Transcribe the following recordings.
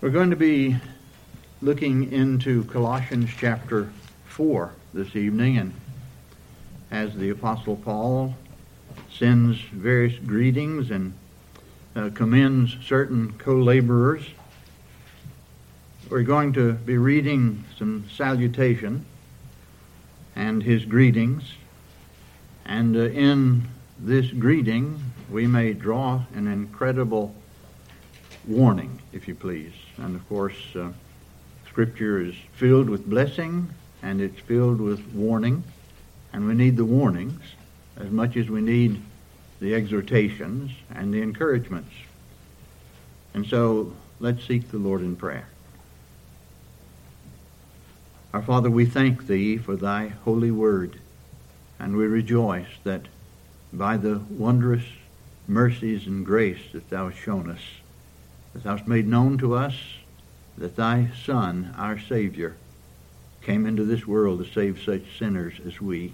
We're going to be looking into Colossians chapter 4 this evening, and as the Apostle Paul sends various greetings and uh, commends certain co laborers, we're going to be reading some salutation and his greetings. And uh, in this greeting, we may draw an incredible warning, if you please. And of course, uh, Scripture is filled with blessing and it's filled with warning. And we need the warnings as much as we need the exhortations and the encouragements. And so let's seek the Lord in prayer. Our Father, we thank Thee for Thy holy word, and we rejoice that by the wondrous mercies and grace that Thou hast shown us, that Thou hast made known to us that Thy Son, our Savior, came into this world to save such sinners as we.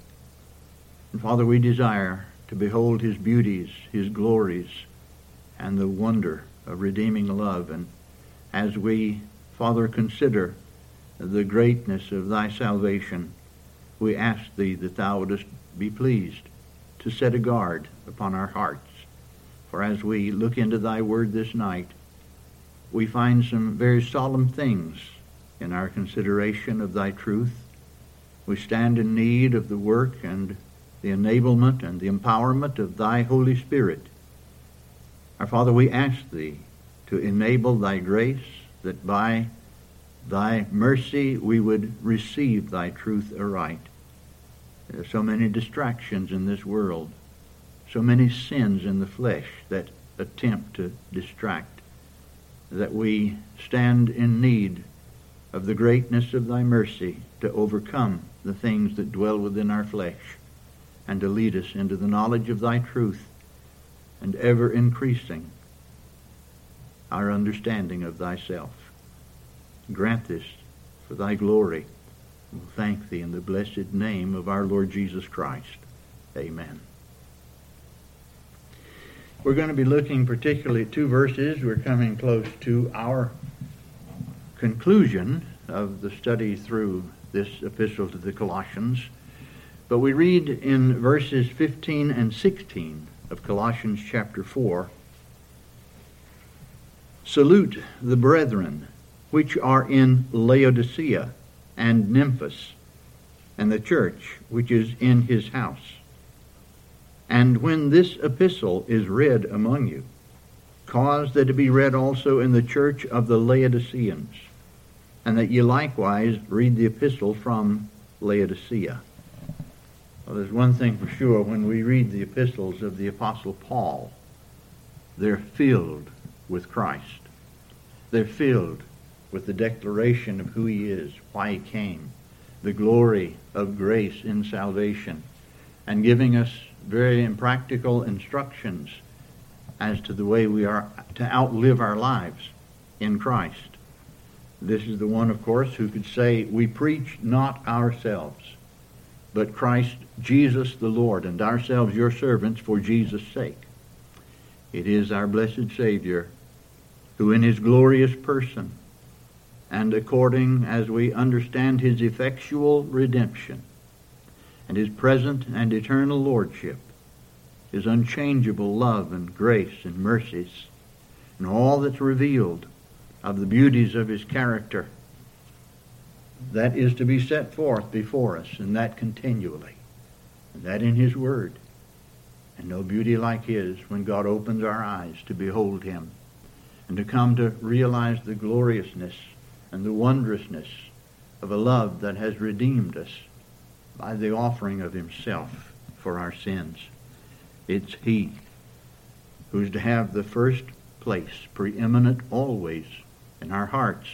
And Father, we desire to behold His beauties, His glories, and the wonder of redeeming love. And as we, Father, consider the greatness of thy salvation, we ask thee that thou wouldest be pleased to set a guard upon our hearts. For as we look into thy word this night, we find some very solemn things in our consideration of thy truth. We stand in need of the work and the enablement and the empowerment of thy Holy Spirit. Our Father, we ask thee to enable thy grace that by thy mercy we would receive thy truth aright. There are so many distractions in this world, so many sins in the flesh that attempt to distract, that we stand in need of the greatness of thy mercy to overcome the things that dwell within our flesh and to lead us into the knowledge of thy truth and ever increasing our understanding of thyself. Grant this for thy glory. We'll thank thee in the blessed name of our Lord Jesus Christ. Amen. We're going to be looking particularly at two verses. We're coming close to our conclusion of the study through this epistle to the Colossians. But we read in verses 15 and 16 of Colossians chapter 4 Salute the brethren which are in Laodicea and Nymphas, and the church which is in his house. And when this epistle is read among you, cause that it be read also in the church of the Laodiceans, and that ye likewise read the epistle from Laodicea. Well, there's one thing for sure when we read the epistles of the Apostle Paul, they're filled with Christ. They're filled with the declaration of who he is, why he came, the glory of grace in salvation, and giving us very impractical instructions as to the way we are to outlive our lives in Christ. This is the one, of course, who could say, We preach not ourselves, but Christ Jesus the Lord, and ourselves your servants for Jesus' sake. It is our blessed Savior who, in his glorious person, and according as we understand his effectual redemption and his present and eternal lordship, his unchangeable love and grace and mercies, and all that's revealed of the beauties of his character, that is to be set forth before us, and that continually, and that in his word. And no beauty like his when God opens our eyes to behold him and to come to realize the gloriousness and the wondrousness of a love that has redeemed us by the offering of himself for our sins. It's he who's to have the first place, preeminent always in our hearts,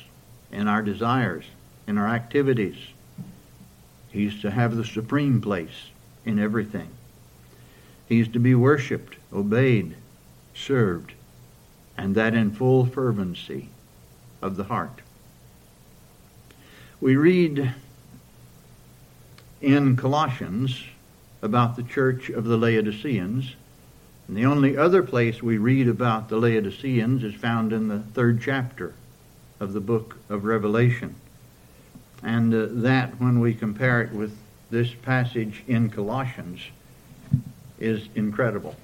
in our desires, in our activities. He's to have the supreme place in everything. He's to be worshiped, obeyed, served, and that in full fervency of the heart we read in Colossians about the church of the Laodiceans. And the only other place we read about the Laodiceans is found in the third chapter of the book of Revelation. And uh, that, when we compare it with this passage in Colossians, is incredible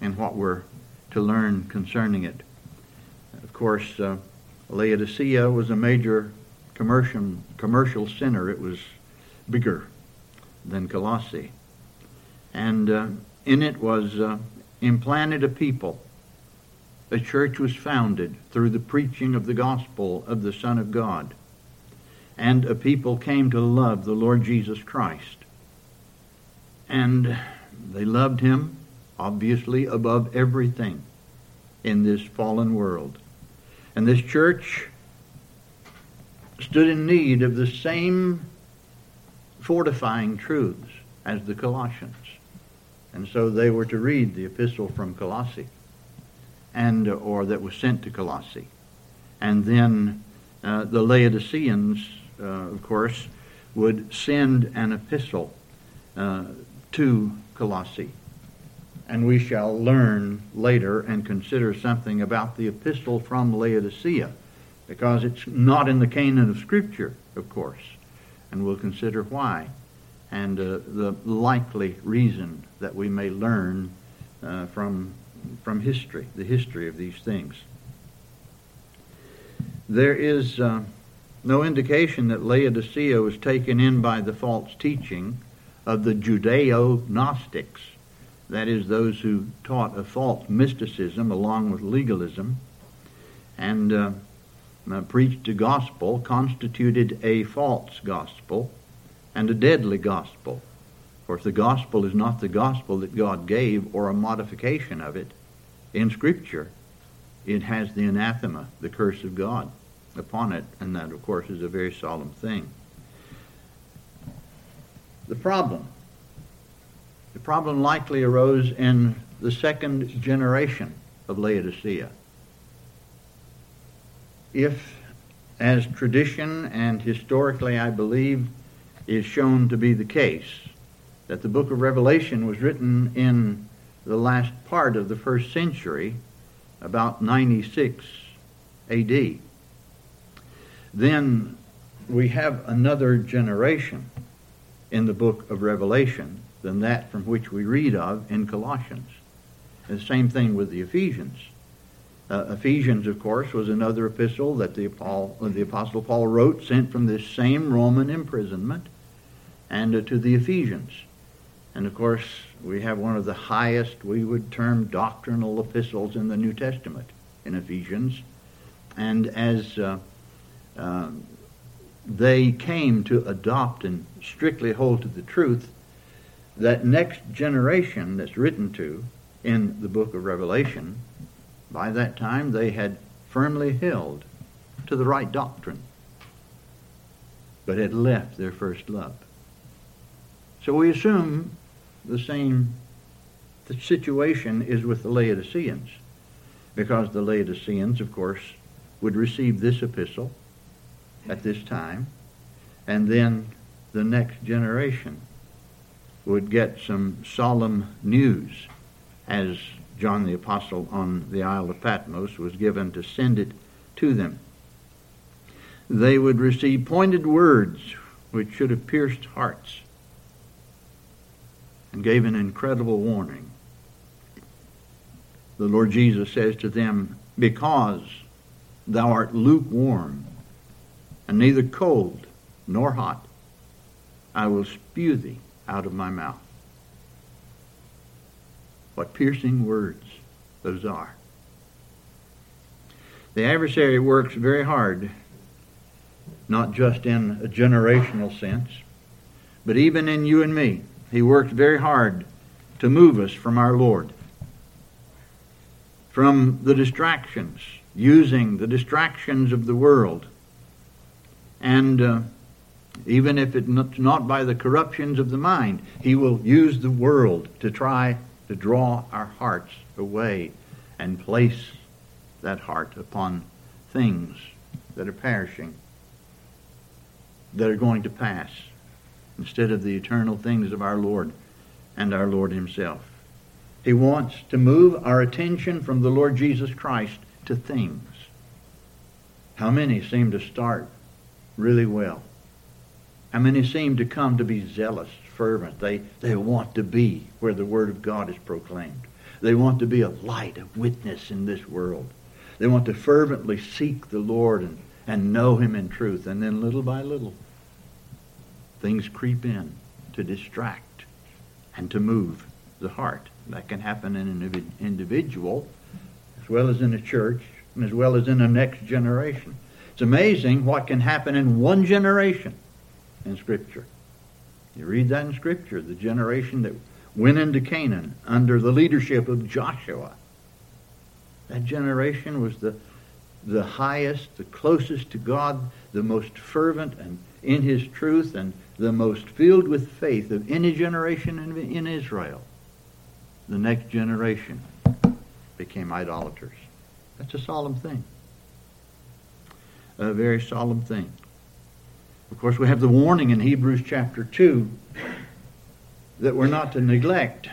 in what we're to learn concerning it. Of course, uh, Laodicea was a major commercial, commercial center. It was bigger than Colossae. And uh, in it was uh, implanted a people. A church was founded through the preaching of the gospel of the Son of God. And a people came to love the Lord Jesus Christ. And they loved him, obviously, above everything in this fallen world. And this church stood in need of the same fortifying truths as the Colossians. And so they were to read the epistle from Colossae, and or that was sent to Colossae. And then uh, the Laodiceans, uh, of course, would send an epistle uh, to Colossae. And we shall learn later and consider something about the epistle from Laodicea, because it's not in the canon of Scripture, of course. And we'll consider why and uh, the likely reason that we may learn uh, from, from history, the history of these things. There is uh, no indication that Laodicea was taken in by the false teaching of the Judeo Gnostics, that is, those who taught a false mysticism along with legalism, and uh, Uh, preached a gospel constituted a false gospel and a deadly gospel. For if the gospel is not the gospel that God gave or a modification of it in Scripture, it has the anathema, the curse of God, upon it, and that, of course, is a very solemn thing. The problem. The problem likely arose in the second generation of Laodicea. If, as tradition and historically I believe, is shown to be the case, that the book of Revelation was written in the last part of the first century, about 96 AD. Then we have another generation in the book of Revelation than that from which we read of in Colossians. the same thing with the Ephesians. Uh, Ephesians, of course, was another epistle that the, Paul, the Apostle Paul wrote, sent from this same Roman imprisonment, and uh, to the Ephesians. And of course, we have one of the highest, we would term, doctrinal epistles in the New Testament in Ephesians. And as uh, uh, they came to adopt and strictly hold to the truth, that next generation that's written to in the book of Revelation, by that time they had firmly held to the right doctrine, but had left their first love. So we assume the same the situation is with the Laodiceans, because the Laodiceans, of course, would receive this epistle at this time, and then the next generation would get some solemn news as John the Apostle on the Isle of Patmos was given to send it to them. They would receive pointed words which should have pierced hearts and gave an incredible warning. The Lord Jesus says to them, Because thou art lukewarm, and neither cold nor hot, I will spew thee out of my mouth. What piercing words those are. The adversary works very hard, not just in a generational sense, but even in you and me. He works very hard to move us from our Lord, from the distractions, using the distractions of the world. And uh, even if it's not by the corruptions of the mind, he will use the world to try to draw our hearts away and place that heart upon things that are perishing, that are going to pass, instead of the eternal things of our Lord and our Lord Himself. He wants to move our attention from the Lord Jesus Christ to things. How many seem to start really well? How many seem to come to be zealous, fervent? They, they want to be where the Word of God is proclaimed. They want to be a light, a witness in this world. They want to fervently seek the Lord and, and know Him in truth. And then little by little, things creep in to distract and to move the heart. That can happen in an individual as well as in a church and as well as in the next generation. It's amazing what can happen in one generation in Scripture. You read that in Scripture, the generation that went into Canaan under the leadership of Joshua. That generation was the, the highest, the closest to God, the most fervent and in his truth, and the most filled with faith of any generation in, in Israel. The next generation became idolaters. That's a solemn thing. A very solemn thing. Of course, we have the warning in Hebrews chapter 2 that we're not to neglect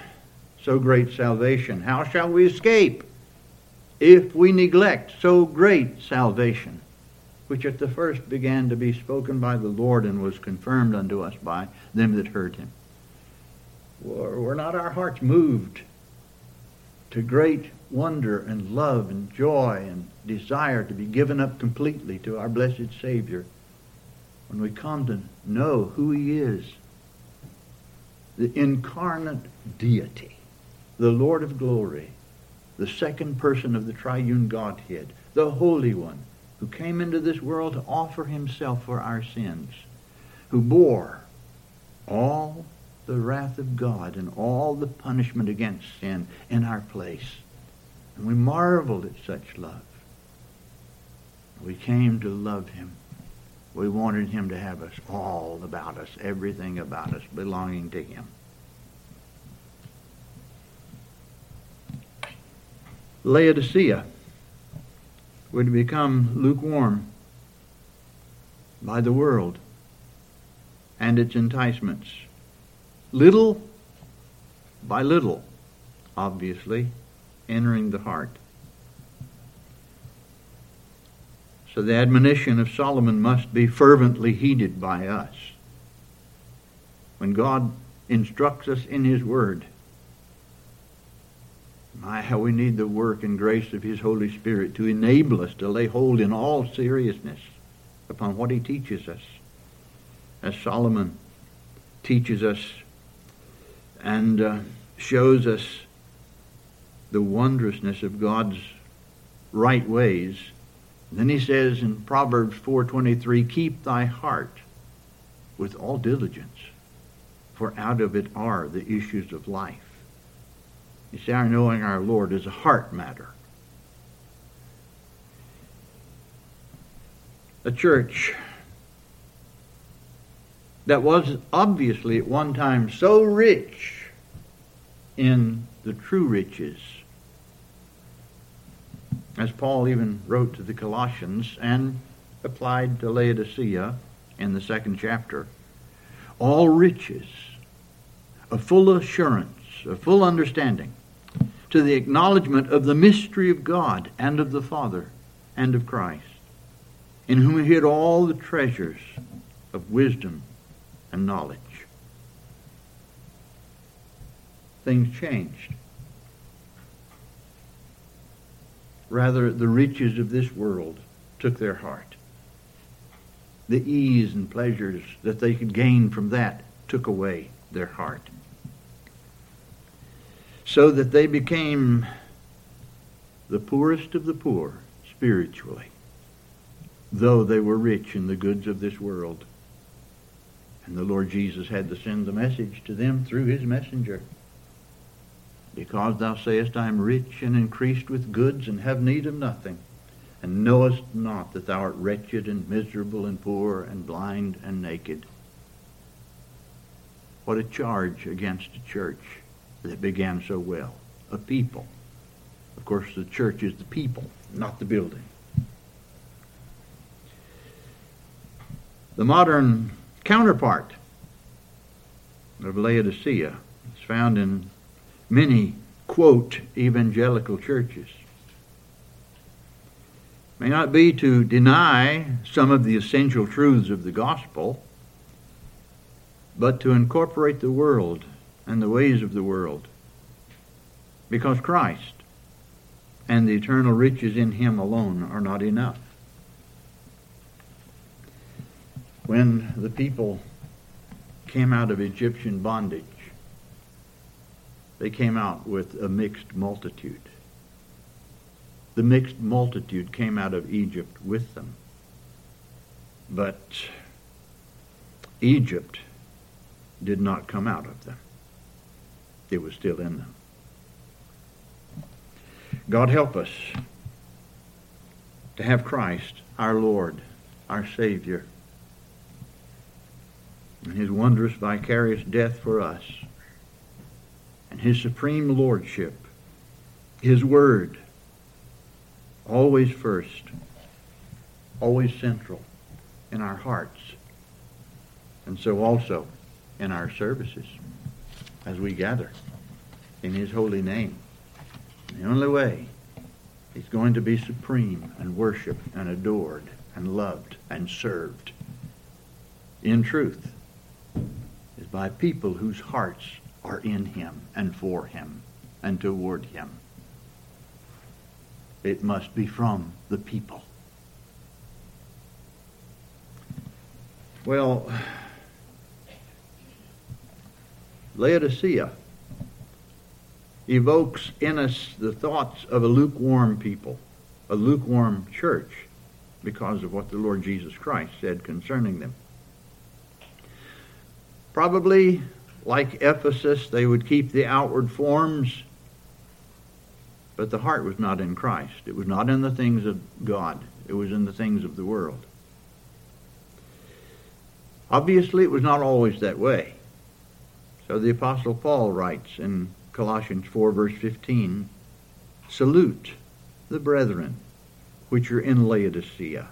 so great salvation. How shall we escape if we neglect so great salvation, which at the first began to be spoken by the Lord and was confirmed unto us by them that heard him? Were not our hearts moved to great wonder and love and joy and desire to be given up completely to our blessed Savior? When we come to know who he is, the incarnate deity, the Lord of glory, the second person of the triune Godhead, the Holy One, who came into this world to offer himself for our sins, who bore all the wrath of God and all the punishment against sin in our place. And we marveled at such love. We came to love him. We wanted him to have us all about us, everything about us belonging to him. Laodicea would become lukewarm by the world and its enticements. Little by little, obviously, entering the heart. So the admonition of Solomon must be fervently heeded by us. When God instructs us in His Word, my, how we need the work and grace of His Holy Spirit to enable us to lay hold in all seriousness upon what He teaches us. As Solomon teaches us and uh, shows us the wondrousness of God's right ways then he says in Proverbs 4:23, "Keep thy heart with all diligence, for out of it are the issues of life." You see, our knowing our Lord is a heart matter. A church that was obviously at one time so rich in the true riches as Paul even wrote to the Colossians and applied to Laodicea in the second chapter. All riches, a full assurance, a full understanding, to the acknowledgement of the mystery of God and of the Father and of Christ, in whom he hid all the treasures of wisdom and knowledge. Things changed. Rather, the riches of this world took their heart. The ease and pleasures that they could gain from that took away their heart. So that they became the poorest of the poor spiritually, though they were rich in the goods of this world. And the Lord Jesus had to send the message to them through his messenger. Because thou sayest, I am rich and increased with goods and have need of nothing, and knowest not that thou art wretched and miserable and poor and blind and naked. What a charge against a church that began so well. A people. Of course, the church is the people, not the building. The modern counterpart of Laodicea is found in many quote evangelical churches. may not be to deny some of the essential truths of the gospel, but to incorporate the world and the ways of the world. Because Christ and the eternal riches in Him alone are not enough. When the people came out of Egyptian bondage, they came out with a mixed multitude. The mixed multitude came out of Egypt with them. But Egypt did not come out of them. It was still in them. God help us to have Christ, our Lord, our Savior, and His wondrous vicarious death for us, His supreme Lordship, His Word, always first, always central in our hearts, and so also in our services as we gather in His holy name. The only way He's going to be supreme and worshiped and adored and loved and served in truth is by people whose hearts are in Him and for Him and toward Him. It must be from the people. Well, Laodicea evokes in us the thoughts of a lukewarm people, a lukewarm church, because of what the Lord Jesus Christ said concerning them. Probably, like Ephesus, they would keep the outward forms, but the heart was not in Christ. It was not in the things of God, it was in the things of the world. Obviously, it was not always that way. So the Apostle Paul writes in Colossians 4, verse 15 Salute the brethren which are in Laodicea,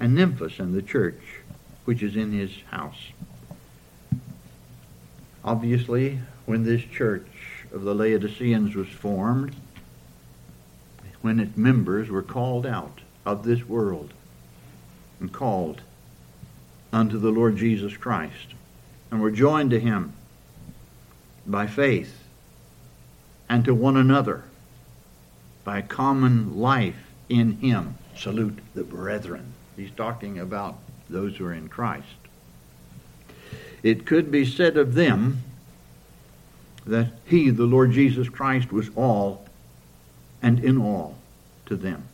and Nymphas and the church which is in his house. Obviously, when this church of the Laodiceans was formed, when its members were called out of this world and called unto the Lord Jesus Christ and were joined to him by faith and to one another by common life in him. Salute the brethren. He's talking about those who are in Christ. It could be said of them that he, the Lord Jesus Christ, was all and in all to them.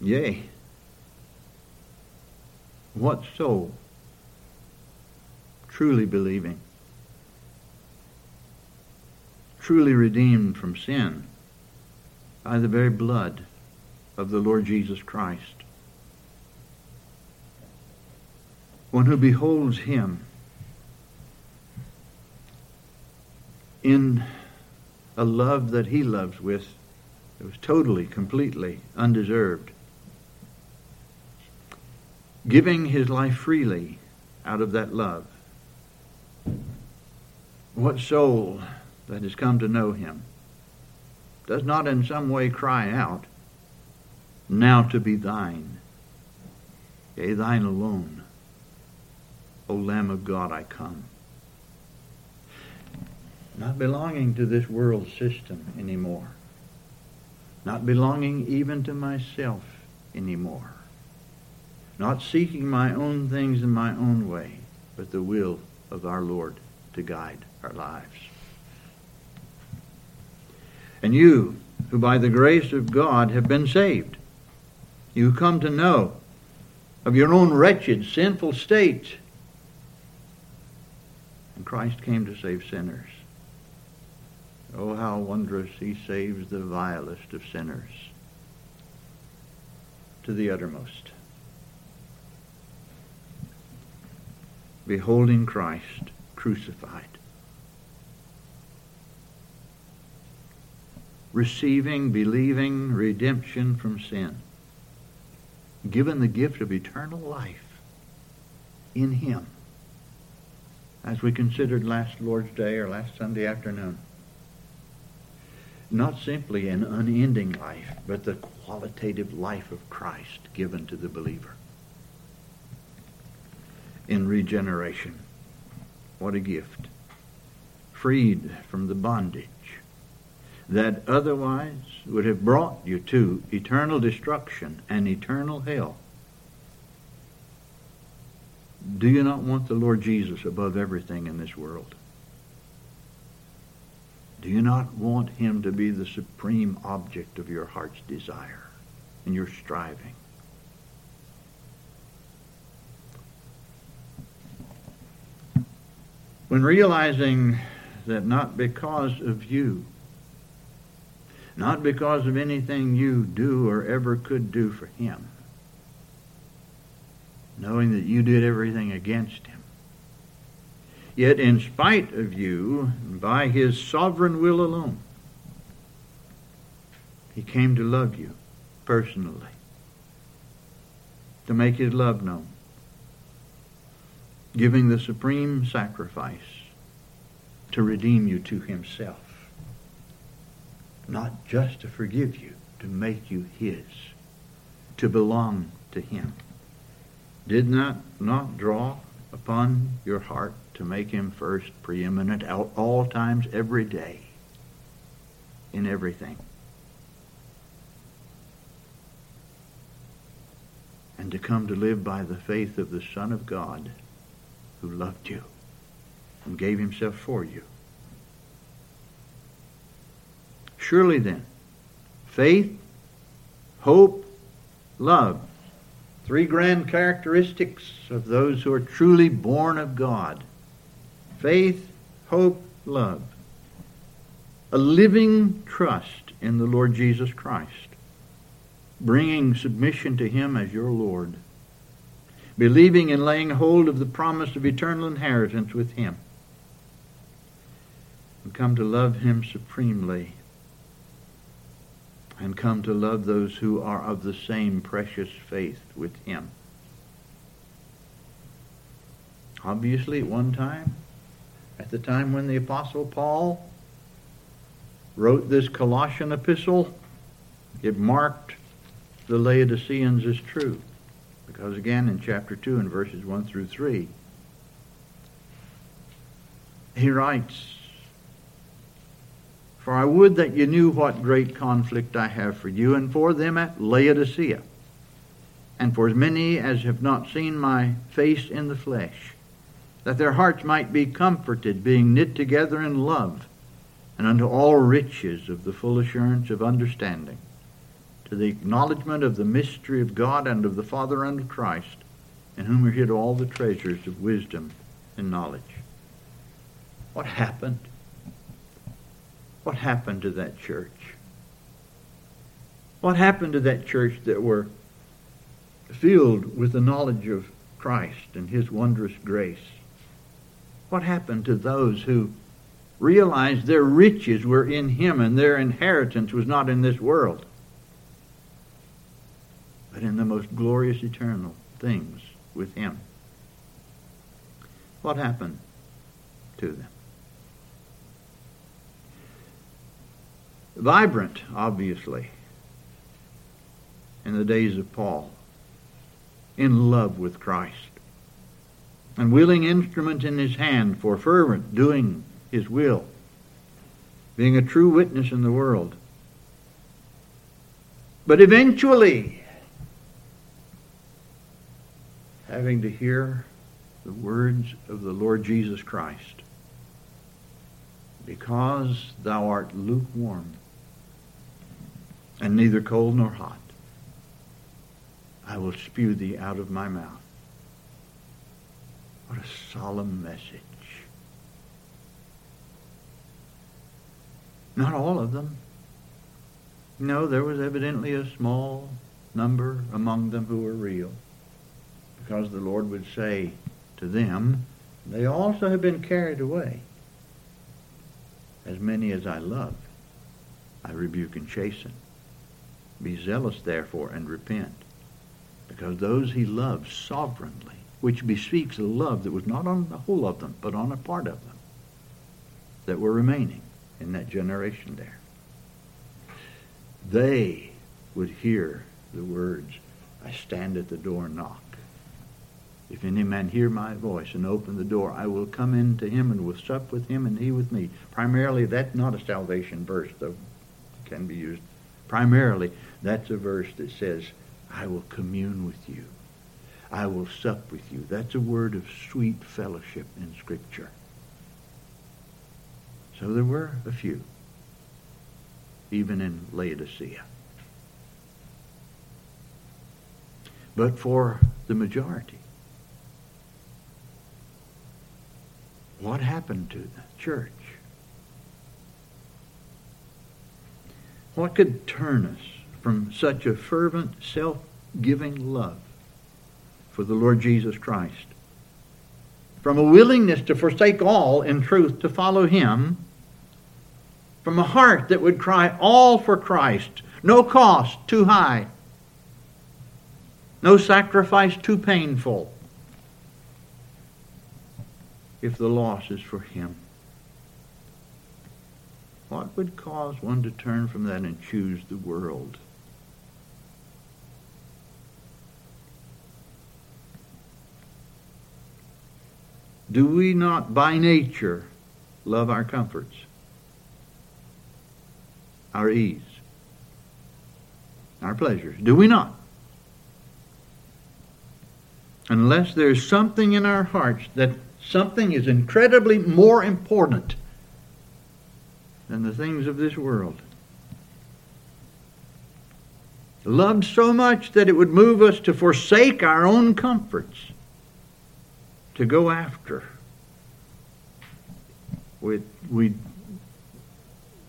Yea, what soul truly believing, truly redeemed from sin by the very blood of the Lord Jesus Christ. One who beholds him in a love that he loves with that was totally, completely undeserved. Giving his life freely out of that love. What soul that has come to know him does not in some way cry out, Now to be thine, yea, thine alone, O Lamb of God, I come. Not belonging to this world system anymore. Not belonging even to myself anymore. Not seeking my own things in my own way, but the will of our Lord to guide our lives. And you, who by the grace of God have been saved, you come to know of your own wretched, sinful state. And Christ came to save sinners. Oh, how wondrous he saves the vilest of sinners to the uttermost. Beholding Christ crucified. Receiving, believing redemption from sin. Given the gift of eternal life in Him. As we considered last Lord's Day or last Sunday afternoon. not simply an unending life, but the qualitative life of Christ given to the believer in regeneration. What a gift. Freed from the bondage that otherwise would have brought you to eternal destruction and eternal hell. Do you not want the Lord Jesus above everything in this world? Do you not want him to be the supreme object of your heart's desire and your striving? When realizing that not because of you, not because of anything you do or ever could do for him, knowing that you did everything against him. Yet, in spite of you, by his sovereign will alone, he came to love you personally, to make his love known, giving the supreme sacrifice to redeem you to himself. Not just to forgive you, to make you his, to belong to him. Did not not draw upon your heart to make him first preeminent at all times, every day, in everything. And to come to live by the faith of the Son of God who loved you and gave himself for you. Surely then, faith, hope, love, three grand characteristics of those who are truly born of God faith, hope, love. A living trust in the Lord Jesus Christ, bringing submission to Him as your Lord, believing and laying hold of the promise of eternal inheritance with Him, and come to love Him supremely, and come to love those who are of the same precious faith with Him. Obviously, at one time, at the time when the Apostle Paul wrote this Colossian epistle, it marked the Laodiceans as true. Because again, in chapter 2 and verses 1 through 3, he writes, For I would that you knew what great conflict I have for you and for them at Laodicea, and for as many as have not seen my face in the flesh that their hearts might be comforted, being knit together in love, and unto all riches of the full assurance of understanding, to the acknowledgement of the mystery of God and of the Father and of Christ, in whom are hid all the treasures of wisdom and knowledge. What happened? What happened to that church? What happened to that church that were filled with the knowledge of Christ and His wondrous grace? What happened to those who realized their riches were in Him and their inheritance was not in this world, but in the most glorious eternal things with Him? What happened to them? Vibrant, obviously, in the days of Paul, in love with Christ and willing instrument in his hand for fervent doing his will, being a true witness in the world. But eventually, having to hear the words of the Lord Jesus Christ, because thou art lukewarm and neither cold nor hot, I will spew thee out of my mouth. What a solemn message. Not all of them. No, there was evidently a small number among them who were real. Because the Lord would say to them, They also have been carried away. As many as I love, I rebuke and chasten. Be zealous, therefore, and repent. Because those he loves sovereignly which bespeaks a love that was not on the whole of them, but on a part of them that were remaining in that generation there. they would hear the words, I stand at the door and knock. If any man hear my voice and open the door, I will come in to him and will sup with him and he with me. Primarily, that's not a salvation verse, though it can be used. Primarily, that's a verse that says, I will commune with you. I will sup with you. That's a word of sweet fellowship in Scripture. So there were a few, even in Laodicea. But for the majority, what happened to the church? What could turn us from such a fervent, self-giving love for the Lord Jesus Christ? From a willingness to forsake all in truth to follow him from a heart that would cry all for Christ, no cost too high, no sacrifice too painful, if the loss is for Him. What would cause one to turn from that and choose the world? Do we not by nature love our comforts? our ease, our pleasures. Do we not? Unless there's something in our hearts that something is incredibly more important than the things of this world. Loved so much that it would move us to forsake our own comforts, to go after. We, we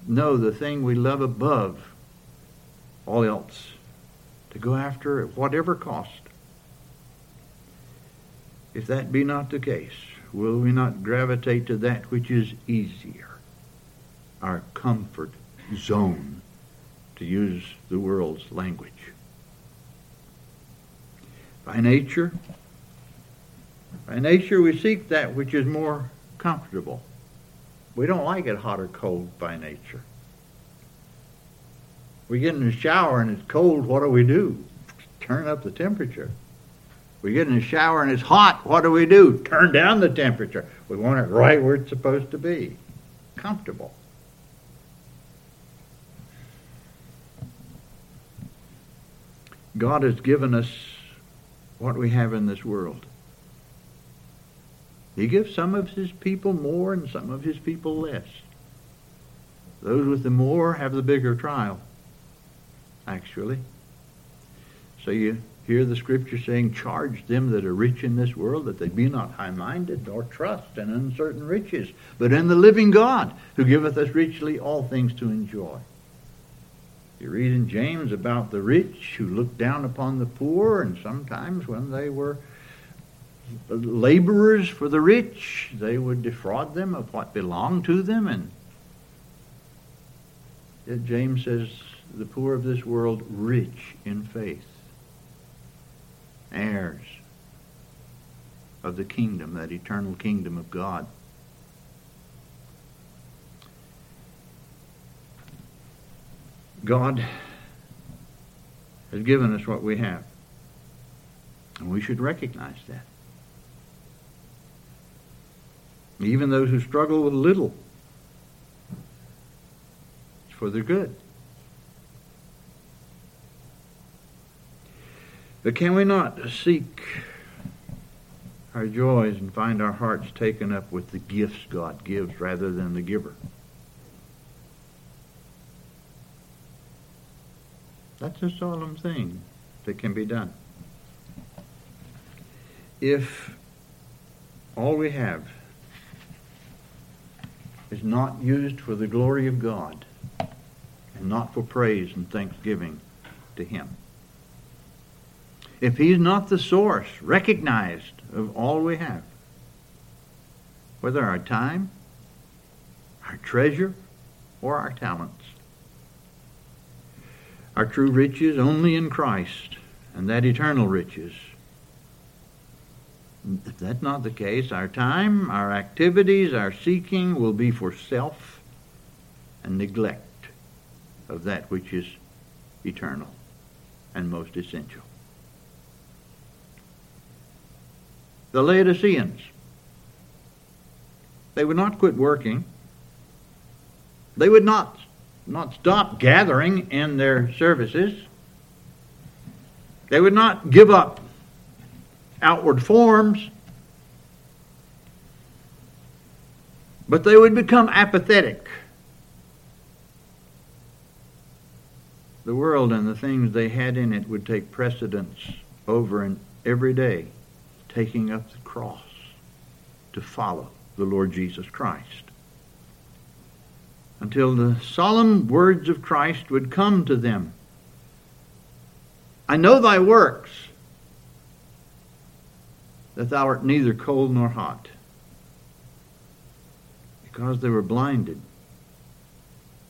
know the thing we love above all else, to go after at whatever cost. If that be not the case, will we not gravitate to that which is easier, our comfort zone, to use the world's language? By nature, by nature we seek that which is more comfortable. We don't like it hot or cold by nature. We get in the shower and it's cold, what do we do? Turn up the temperature. We get in the shower and it's hot, what do we do? Turn down the temperature. We want it right where it's supposed to be. Comfortable. God has given us what we have in this world. He gives some of his people more and some of his people less. Those with the more have the bigger trial, actually. So you hear the scripture saying, Charge them that are rich in this world that they be not high minded, nor trust in uncertain riches, but in the living God, who giveth us richly all things to enjoy. You read in James about the rich who looked down upon the poor, and sometimes when they were laborers for the rich. They would defraud them of what belonged to them. And yet James says, the poor of this world rich in faith, heirs of the kingdom, that eternal kingdom of God. God has given us what we have. And we should recognize that even those who struggle with little. It's for their good. But can we not seek our joys and find our hearts taken up with the gifts God gives rather than the giver? That's a solemn thing that can be done. If all we have is not used for the glory of God and not for praise and thanksgiving to Him. If He's not the source recognized of all we have, whether our time, our treasure, or our talents, our true riches only in Christ, and that eternal riches if that's not the case, our time, our activities, our seeking will be for self and neglect of that which is eternal and most essential. The Laodiceans, they would not quit working. They would not, not stop gathering in their services. They would not give up outward forms. But they would become apathetic. The world and the things they had in it would take precedence over and every day taking up the cross to follow the Lord Jesus Christ. Until the solemn words of Christ would come to them I know thy works, that thou art neither cold nor hot because they were blinded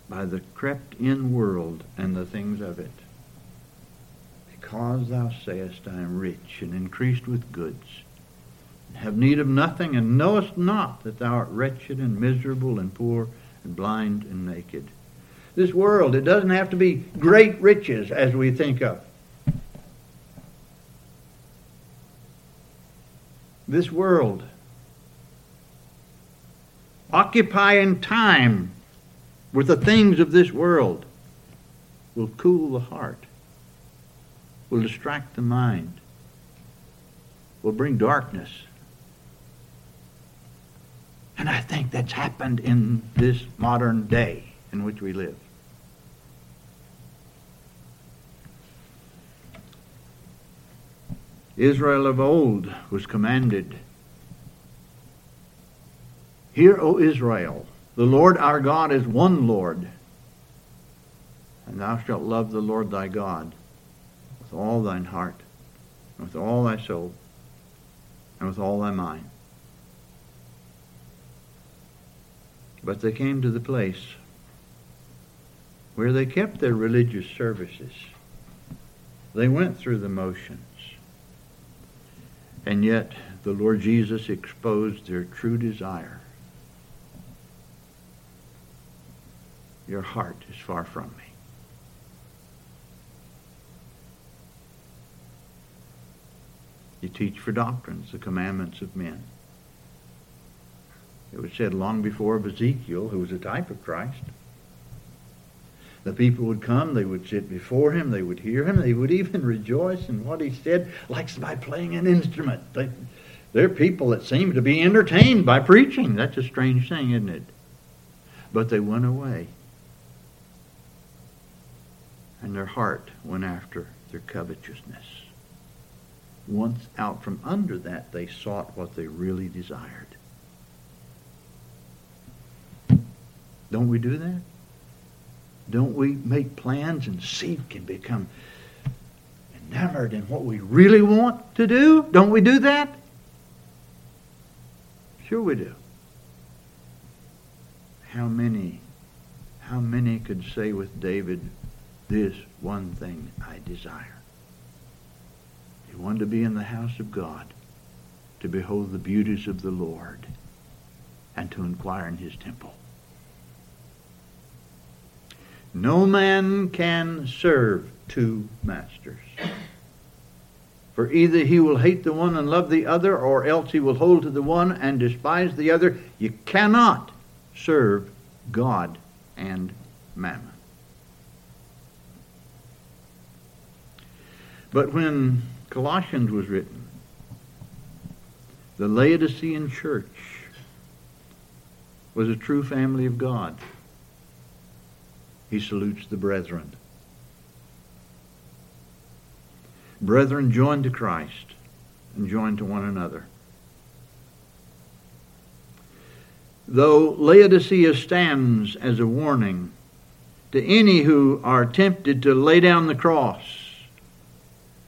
by the crept in world and the things of it. Because thou sayest, I am rich and increased with goods, and have need of nothing, and knowest not that thou art wretched and miserable and poor and blind and naked. This world, it doesn't have to be great riches as we think of. This world occupying time with the things of this world will cool the heart, will distract the mind, will bring darkness. And I think that's happened in this modern day in which we live. Israel of old was commanded Hear, O Israel, the Lord our God is one Lord, and thou shalt love the Lord thy God with all thine heart, and with all thy soul, and with all thy mind. But they came to the place where they kept their religious services. They went through the motions. And yet the Lord Jesus exposed their true desire. Your heart is far from me. You teach for doctrines the commandments of men. It was said long before of Ezekiel, who was a type of Christ. The people would come, they would sit before him, they would hear him, they would even rejoice in what he said, like somebody playing an instrument. They, they're people that seem to be entertained by preaching. That's a strange thing, isn't it? But they went away and their heart went after their covetousness. Once out from under that, they sought what they really desired. Don't we do that? Don't we make plans and seek and become enamored in what we really want to do? Don't we do that? Sure we do. How many, how many could say with David, this one thing I desire. He wanted to be in the house of God, to behold the beauties of the Lord, and to inquire in his temple. No man can serve two masters. For either he will hate the one and love the other, or else he will hold to the one and despise the other. You cannot serve God and mammon. But when Colossians was written, the Laodicean church was a true family of God. He salutes the brethren. Brethren, joined to Christ and joined to one another. Though Laodicea stands as a warning to any who are tempted to lay down the cross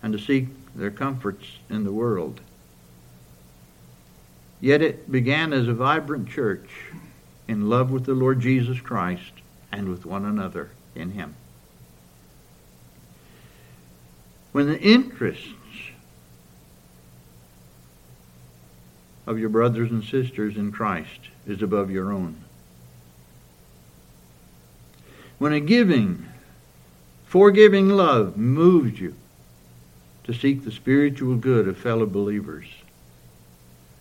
and to seek their comforts in the world. Yet it began as a vibrant church in love with the Lord Jesus Christ and with one another in Him. When the interests of your brothers and sisters in Christ is above your own, when a giving Forgiving love moves you to seek the spiritual good of fellow believers.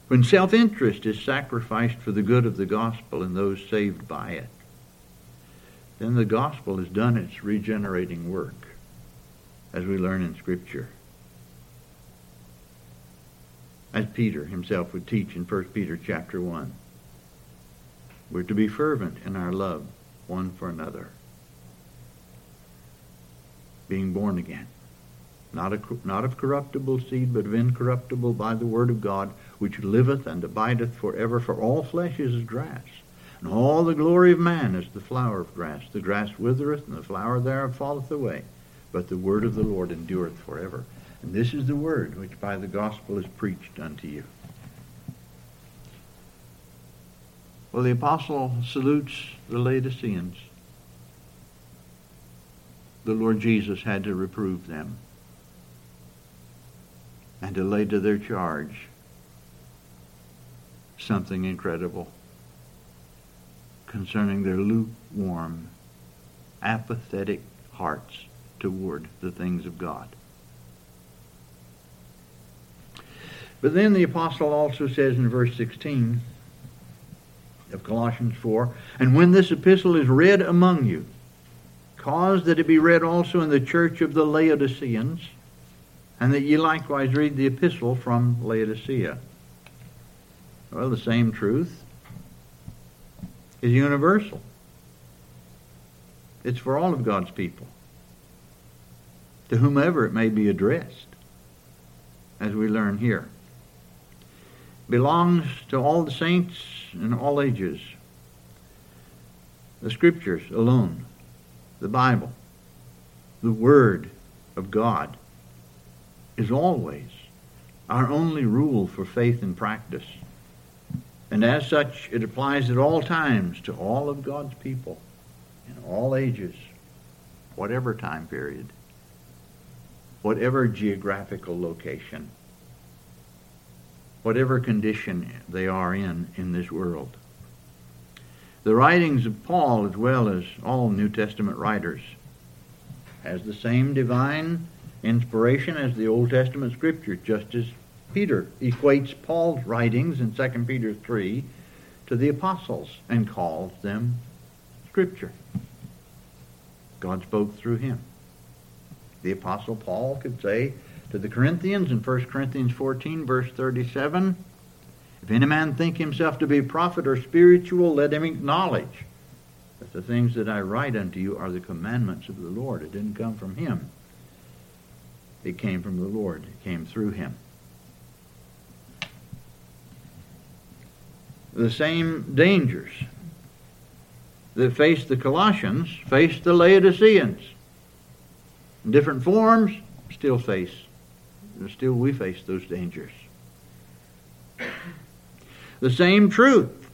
When self interest is sacrificed for the good of the gospel and those saved by it, then the gospel has done its regenerating work, as we learn in Scripture. As Peter himself would teach in 1 Peter chapter 1. We're to be fervent in our love one for another. Being born again. Not, a, not of corruptible seed, but of incorruptible by the word of God, which liveth and abideth forever. For all flesh is as grass, and all the glory of man is the flower of grass. The grass withereth, and the flower thereof falleth away. But the word of the Lord endureth forever. And this is the word which by the gospel is preached unto you. Well, the apostle salutes the Laodiceans. The Lord Jesus had to reprove them and to lay to their charge something incredible concerning their lukewarm, apathetic hearts toward the things of God. But then the apostle also says in verse 16 of Colossians 4, And when this epistle is read among you, cause that it be read also in the church of the Laodiceans, and that ye likewise read the epistle from Laodicea. Well, the same truth is universal. It's for all of God's people, to whomever it may be addressed, as we learn here. Belongs to all the saints in all ages. The Scriptures alone, the Bible, the Word of God is always our only rule for faith and practice. And as such, it applies at all times to all of God's people in all ages, whatever time period, whatever geographical location, whatever condition they are in in this world. The writings of Paul, as well as all New Testament writers, has the same divine inspiration as the Old Testament scripture, just as Peter equates Paul's writings in 2 Peter 3 to the apostles and calls them scripture. God spoke through him. The apostle Paul could say to the Corinthians in 1 Corinthians 14 verse 37, if any man think himself to be a prophet or spiritual, let him acknowledge that the things that I write unto you are the commandments of the Lord. It didn't come from him. It came from the Lord. It came through him. The same dangers that faced the Colossians faced the Laodiceans. In different forms, still face, still we face those dangers. The same truth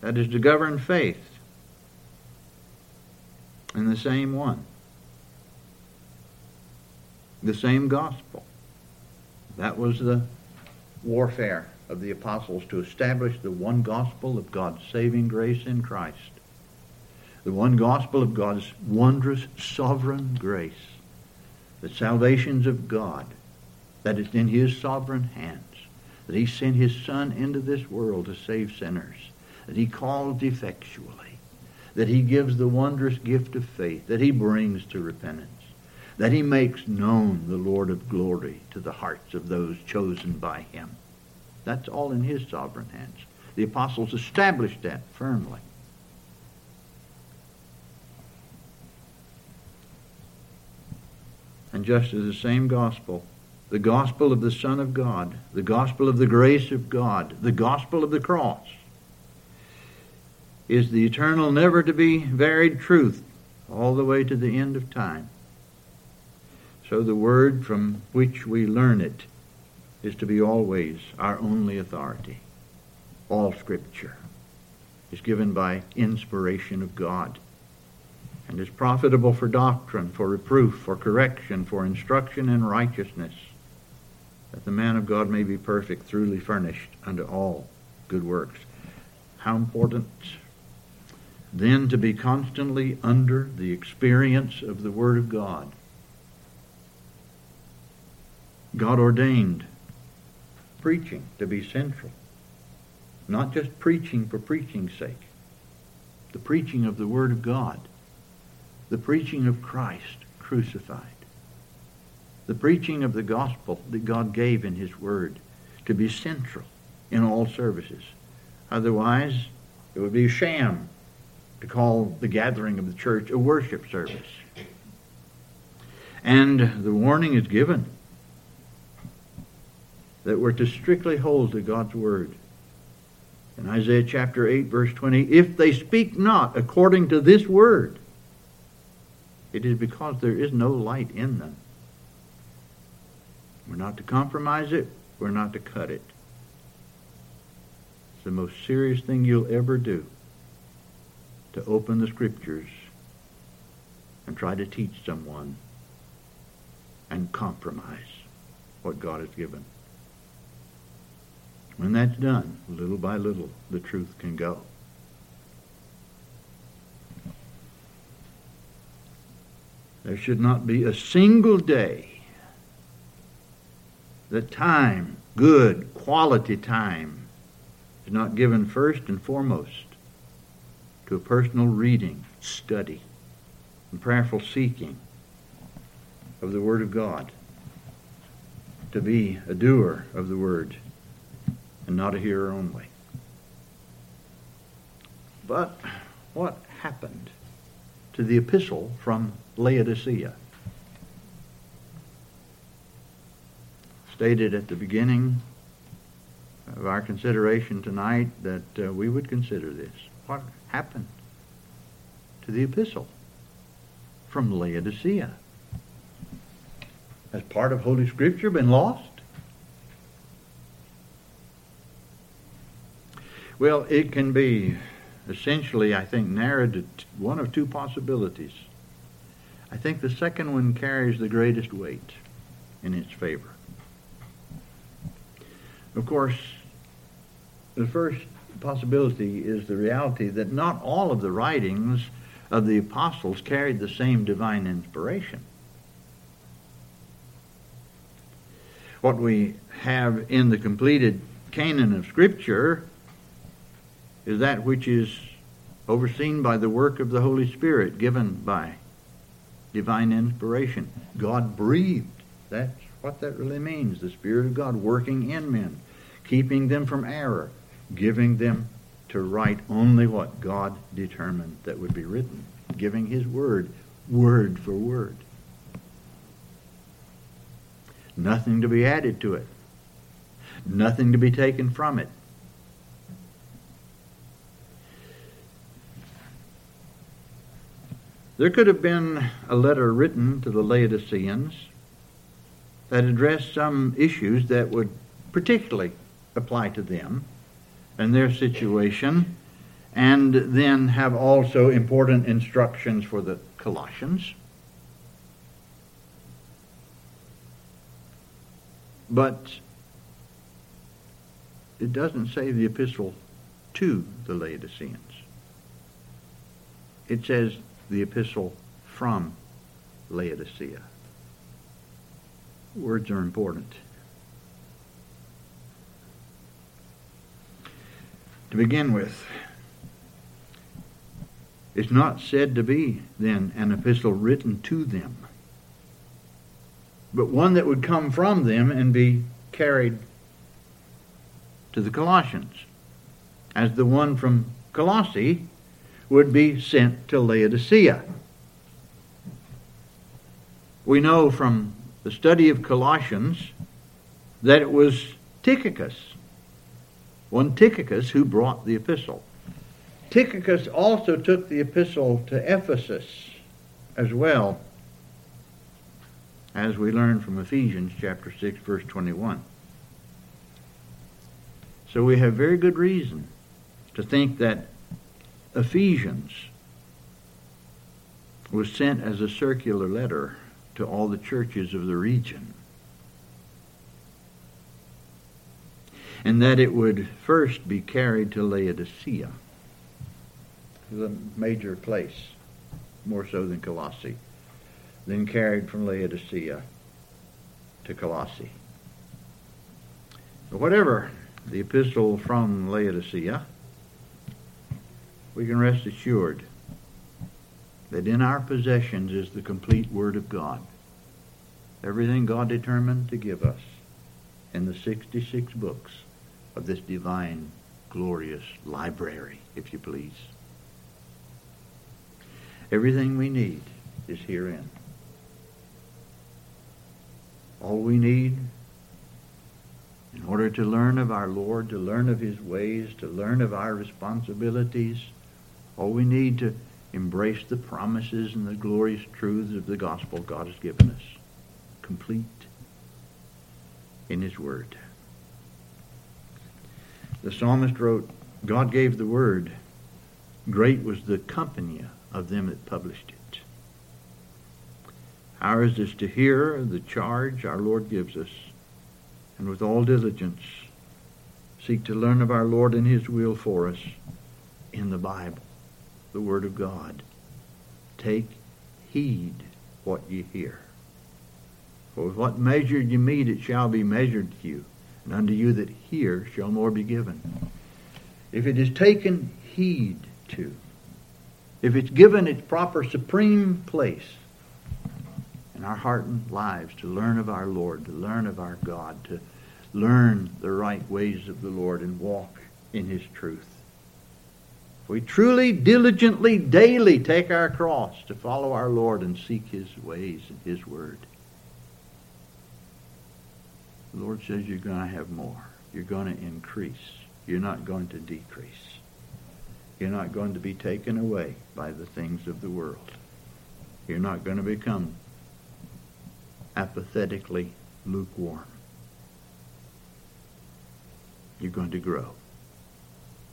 that is to govern faith in the same one the same gospel. That was the warfare of the apostles to establish the one gospel of God's saving grace in Christ. The one gospel of God's wondrous sovereign grace. The salvations of God that is in his sovereign hands. That he sent his Son into this world to save sinners. That he calls effectually. That he gives the wondrous gift of faith. That he brings to repentance that he makes known the Lord of glory to the hearts of those chosen by him. That's all in his sovereign hands. The apostles established that firmly. And just as the same gospel, the gospel of the Son of God, the gospel of the grace of God, the gospel of the cross, is the eternal, never to be varied truth all the way to the end of time. So the word from which we learn it is to be always our only authority. All Scripture is given by inspiration of God and is profitable for doctrine, for reproof, for correction, for instruction in righteousness, that the man of God may be perfect, truly furnished unto all good works. How important then to be constantly under the experience of the Word of God. God ordained preaching to be central, not just preaching for preaching's sake, the preaching of the Word of God, the preaching of Christ crucified, the preaching of the gospel that God gave in His Word to be central in all services. Otherwise, it would be a sham to call the gathering of the church a worship service. And the warning is given that we're to strictly hold to God's word. In Isaiah chapter 8, verse 20, if they speak not according to this word, it is because there is no light in them. We're not to compromise it, we're not to cut it. It's the most serious thing you'll ever do to open the scriptures and try to teach someone and compromise what God has given. When that's done, little by little, the truth can go. There should not be a single day that time, good, quality time, is not given first and foremost to a personal reading, study, and prayerful seeking of the Word of God, to be a doer of the Word and not a hearer only. But what happened to the epistle from Laodicea? Stated at the beginning of our consideration tonight that uh, we would consider this. What happened to the epistle from Laodicea? Has part of Holy Scripture been lost? Well, it can be essentially, I think, narrowed to one of two possibilities. I think the second one carries the greatest weight in its favor. Of course, the first possibility is the reality that not all of the writings of the apostles carried the same divine inspiration. What we have in the completed canon of Scripture is that which is overseen by the work of the Holy Spirit given by divine inspiration. God breathed. That's what that really means. The Spirit of God working in men, keeping them from error, giving them to write only what God determined that would be written, giving His Word, word for word. Nothing to be added to it, nothing to be taken from it. There could have been a letter written to the Laodiceans that addressed some issues that would particularly apply to them and their situation, and then have also important instructions for the Colossians. But it doesn't say the epistle to the Laodiceans. It says the epistle from Laodicea. Words are important. to begin with. It's not said to be, then, an epistle written to them, but one that would come from them and be carried to the Colossians, as the one from Colossae would be sent to Laodicea. We know from the study of Colossians that it was Tychicus one Tychicus who brought the epistle. Tychicus also took the epistle to Ephesus as well, as we learn from Ephesians chapter 6 verse 21. So we have very good reason to think that Ephesians was sent as a circular letter to all the churches of the region. and that it would first be carried to Laodicea. the major place, more so than Colossae, then carried from Laodicea to Colossae. Whatever the epistle from Laodicea, we can rest assured that in our possessions is the complete Word of God. Everything God determined to give us in the 66 books of this divine, glorious library, if you please. Everything we need is herein. All we need in order to learn of our Lord, to learn of His ways, to learn of our responsibilities, all we need to embrace the promises and the glorious truths of the gospel God has given us, complete in His Word. The psalmist wrote, God gave the Word. Great was the company of them that published it. Ours is to hear the charge our Lord gives us, and with all diligence seek to learn of our Lord and His will for us in the Bible, the Word of God. Take heed what ye hear. For with what measure you mete, it shall be measured to you, and unto you that hear shall more be given. If it is taken heed to, if it's given its proper supreme place in our heart and lives to learn of our Lord, to learn of our God, to learn the right ways of the Lord and walk in His truth. We truly, diligently, daily take our cross to follow our Lord and seek His ways and His word, the Lord says you're going to have more. You're going to increase. You're not going to decrease. You're not going to be taken away by the things of the world. You're not going to become apathetically lukewarm. You're going to grow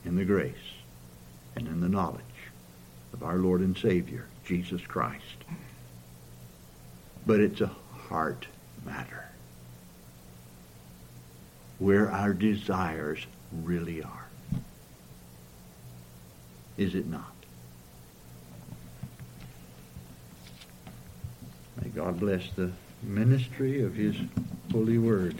in the grace and in the knowledge of our Lord and Savior, Jesus Christ. But it's a heart matter where our desires really are. Is it not? May God bless the ministry of His holy word.